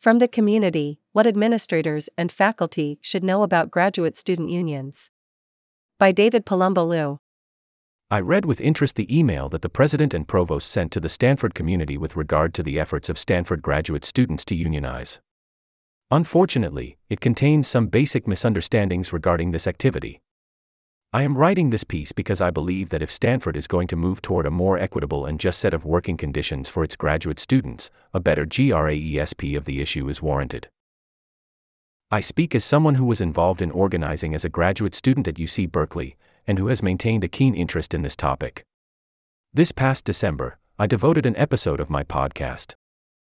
From the community, what administrators and faculty should know about graduate student unions. By David Palumbo Liu. I read with interest the email that the president and provost sent to the Stanford community with regard to the efforts of Stanford graduate students to unionize. Unfortunately, it contains some basic misunderstandings regarding this activity. I am writing this piece because I believe that if Stanford is going to move toward a more equitable and just set of working conditions for its graduate students, a better GRASP of the issue is warranted. I speak as someone who was involved in organizing as a graduate student at UC Berkeley, and who has maintained a keen interest in this topic. This past December, I devoted an episode of my podcast,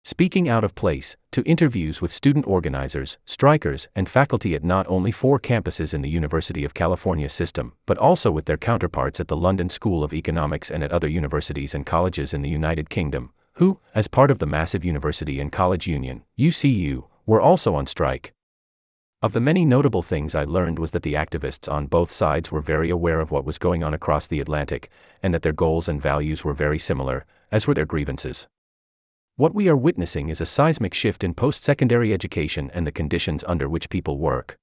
Speaking out of place, to interviews with student organizers, strikers, and faculty at not only four campuses in the University of California system, but also with their counterparts at the London School of Economics and at other universities and colleges in the United Kingdom, who, as part of the massive University and College Union, UCU, were also on strike. Of the many notable things I learned was that the activists on both sides were very aware of what was going on across the Atlantic, and that their goals and values were very similar, as were their grievances. What we are witnessing is a seismic shift in post secondary education and the conditions under which people work.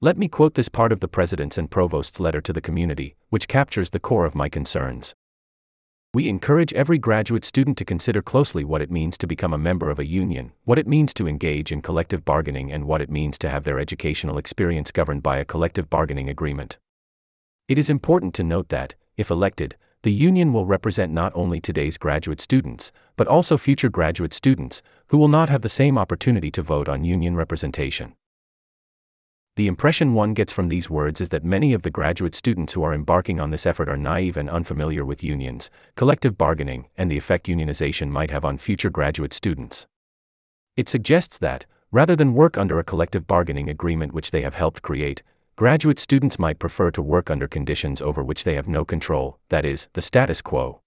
Let me quote this part of the President's and Provost's letter to the community, which captures the core of my concerns. We encourage every graduate student to consider closely what it means to become a member of a union, what it means to engage in collective bargaining, and what it means to have their educational experience governed by a collective bargaining agreement. It is important to note that, if elected, the union will represent not only today's graduate students, but also future graduate students, who will not have the same opportunity to vote on union representation. The impression one gets from these words is that many of the graduate students who are embarking on this effort are naive and unfamiliar with unions, collective bargaining, and the effect unionization might have on future graduate students. It suggests that, rather than work under a collective bargaining agreement which they have helped create, Graduate students might prefer to work under conditions over which they have no control, that is, the status quo.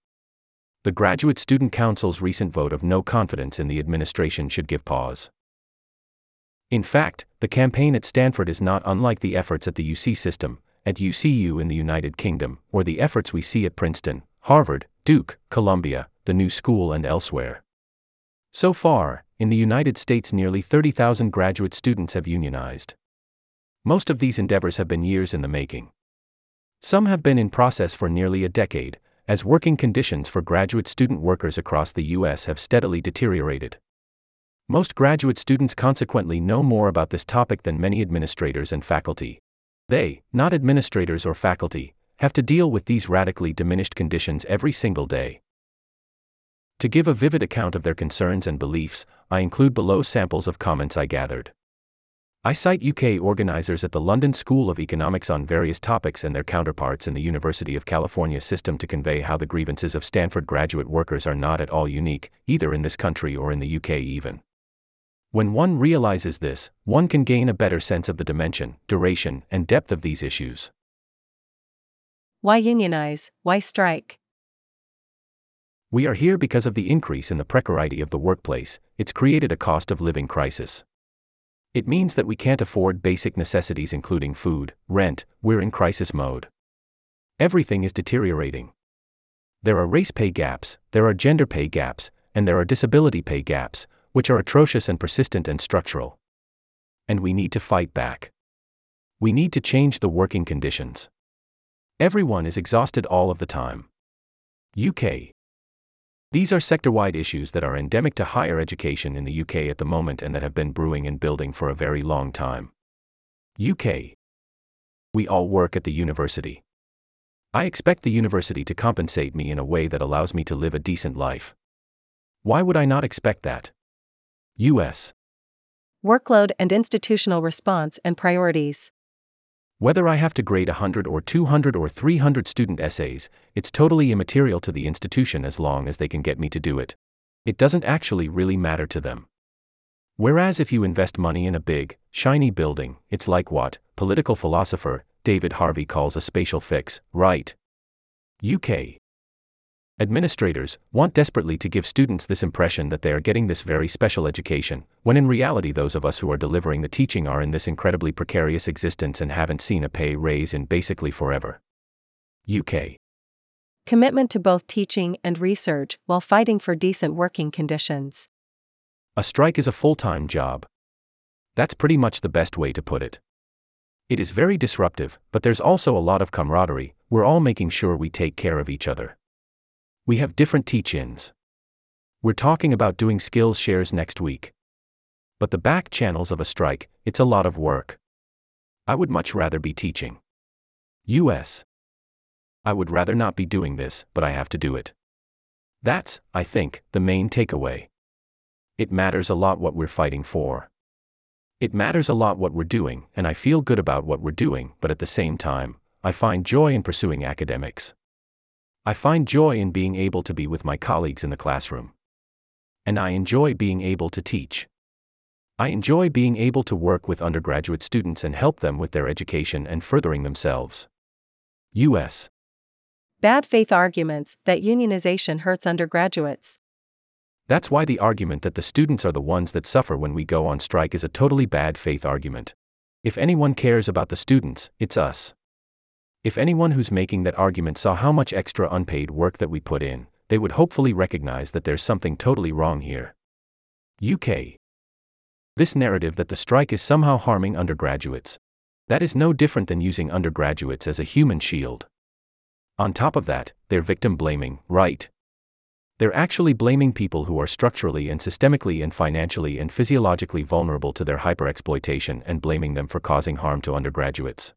The Graduate Student Council's recent vote of no confidence in the administration should give pause. In fact, the campaign at Stanford is not unlike the efforts at the UC system, at UCU in the United Kingdom, or the efforts we see at Princeton, Harvard, Duke, Columbia, the New School, and elsewhere. So far, in the United States, nearly 30,000 graduate students have unionized. Most of these endeavors have been years in the making. Some have been in process for nearly a decade, as working conditions for graduate student workers across the U.S. have steadily deteriorated. Most graduate students consequently know more about this topic than many administrators and faculty. They, not administrators or faculty, have to deal with these radically diminished conditions every single day. To give a vivid account of their concerns and beliefs, I include below samples of comments I gathered. I cite UK organizers at the London School of Economics on various topics and their counterparts in the University of California system to convey how the grievances of Stanford graduate workers are not at all unique, either in this country or in the UK even. When one realizes this, one can gain a better sense of the dimension, duration, and depth of these issues. Why unionize? Why strike? We are here because of the increase in the precarity of the workplace, it's created a cost of living crisis. It means that we can't afford basic necessities including food, rent, we're in crisis mode. Everything is deteriorating. There are race pay gaps, there are gender pay gaps, and there are disability pay gaps, which are atrocious and persistent and structural. And we need to fight back. We need to change the working conditions. Everyone is exhausted all of the time. UK, these are sector wide issues that are endemic to higher education in the UK at the moment and that have been brewing and building for a very long time. UK. We all work at the university. I expect the university to compensate me in a way that allows me to live a decent life. Why would I not expect that? US. Workload and institutional response and priorities. Whether I have to grade 100 or 200 or 300 student essays, it's totally immaterial to the institution as long as they can get me to do it. It doesn't actually really matter to them. Whereas if you invest money in a big, shiny building, it's like what political philosopher David Harvey calls a spatial fix, right? UK Administrators want desperately to give students this impression that they are getting this very special education, when in reality, those of us who are delivering the teaching are in this incredibly precarious existence and haven't seen a pay raise in basically forever. UK. Commitment to both teaching and research while fighting for decent working conditions. A strike is a full time job. That's pretty much the best way to put it. It is very disruptive, but there's also a lot of camaraderie, we're all making sure we take care of each other. We have different teach ins. We're talking about doing skills shares next week. But the back channels of a strike, it's a lot of work. I would much rather be teaching. US. I would rather not be doing this, but I have to do it. That's, I think, the main takeaway. It matters a lot what we're fighting for. It matters a lot what we're doing, and I feel good about what we're doing, but at the same time, I find joy in pursuing academics. I find joy in being able to be with my colleagues in the classroom. And I enjoy being able to teach. I enjoy being able to work with undergraduate students and help them with their education and furthering themselves. U.S. Bad faith arguments that unionization hurts undergraduates. That's why the argument that the students are the ones that suffer when we go on strike is a totally bad faith argument. If anyone cares about the students, it's us. If anyone who's making that argument saw how much extra unpaid work that we put in, they would hopefully recognize that there's something totally wrong here. UK. This narrative that the strike is somehow harming undergraduates. That is no different than using undergraduates as a human shield. On top of that, they're victim blaming, right? They're actually blaming people who are structurally and systemically and financially and physiologically vulnerable to their hyperexploitation and blaming them for causing harm to undergraduates.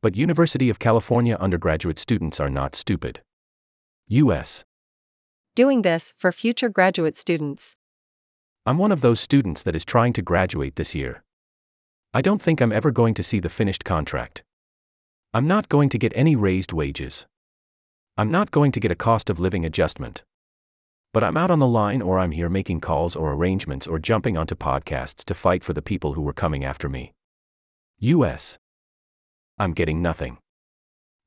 But University of California undergraduate students are not stupid. US. Doing this for future graduate students. I'm one of those students that is trying to graduate this year. I don't think I'm ever going to see the finished contract. I'm not going to get any raised wages. I'm not going to get a cost of living adjustment. But I'm out on the line or I'm here making calls or arrangements or jumping onto podcasts to fight for the people who were coming after me. US. I'm getting nothing.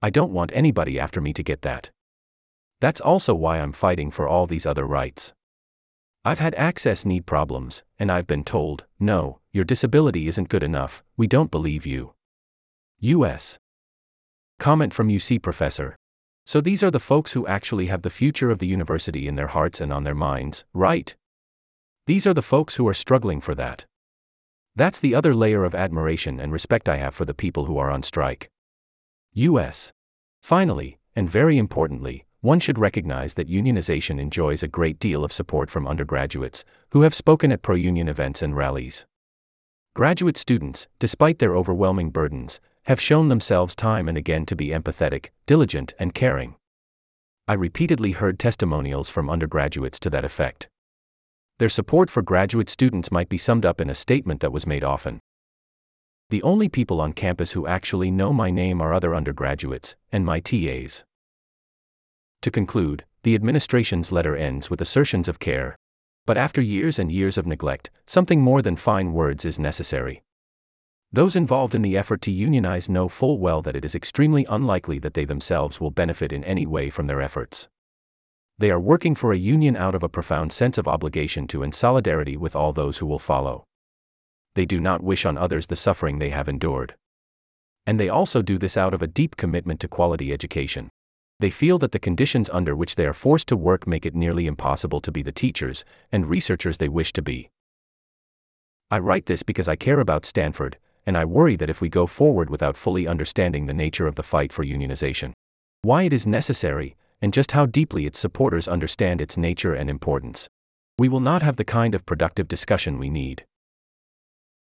I don't want anybody after me to get that. That's also why I'm fighting for all these other rights. I've had access need problems, and I've been told, no, your disability isn't good enough, we don't believe you. US. Comment from UC professor. So these are the folks who actually have the future of the university in their hearts and on their minds, right? These are the folks who are struggling for that. That's the other layer of admiration and respect I have for the people who are on strike. US. Finally, and very importantly, one should recognize that unionization enjoys a great deal of support from undergraduates, who have spoken at pro union events and rallies. Graduate students, despite their overwhelming burdens, have shown themselves time and again to be empathetic, diligent, and caring. I repeatedly heard testimonials from undergraduates to that effect. Their support for graduate students might be summed up in a statement that was made often. The only people on campus who actually know my name are other undergraduates, and my TAs. To conclude, the administration's letter ends with assertions of care. But after years and years of neglect, something more than fine words is necessary. Those involved in the effort to unionize know full well that it is extremely unlikely that they themselves will benefit in any way from their efforts. They are working for a union out of a profound sense of obligation to and solidarity with all those who will follow. They do not wish on others the suffering they have endured. And they also do this out of a deep commitment to quality education. They feel that the conditions under which they are forced to work make it nearly impossible to be the teachers and researchers they wish to be. I write this because I care about Stanford, and I worry that if we go forward without fully understanding the nature of the fight for unionization, why it is necessary, and just how deeply its supporters understand its nature and importance, we will not have the kind of productive discussion we need.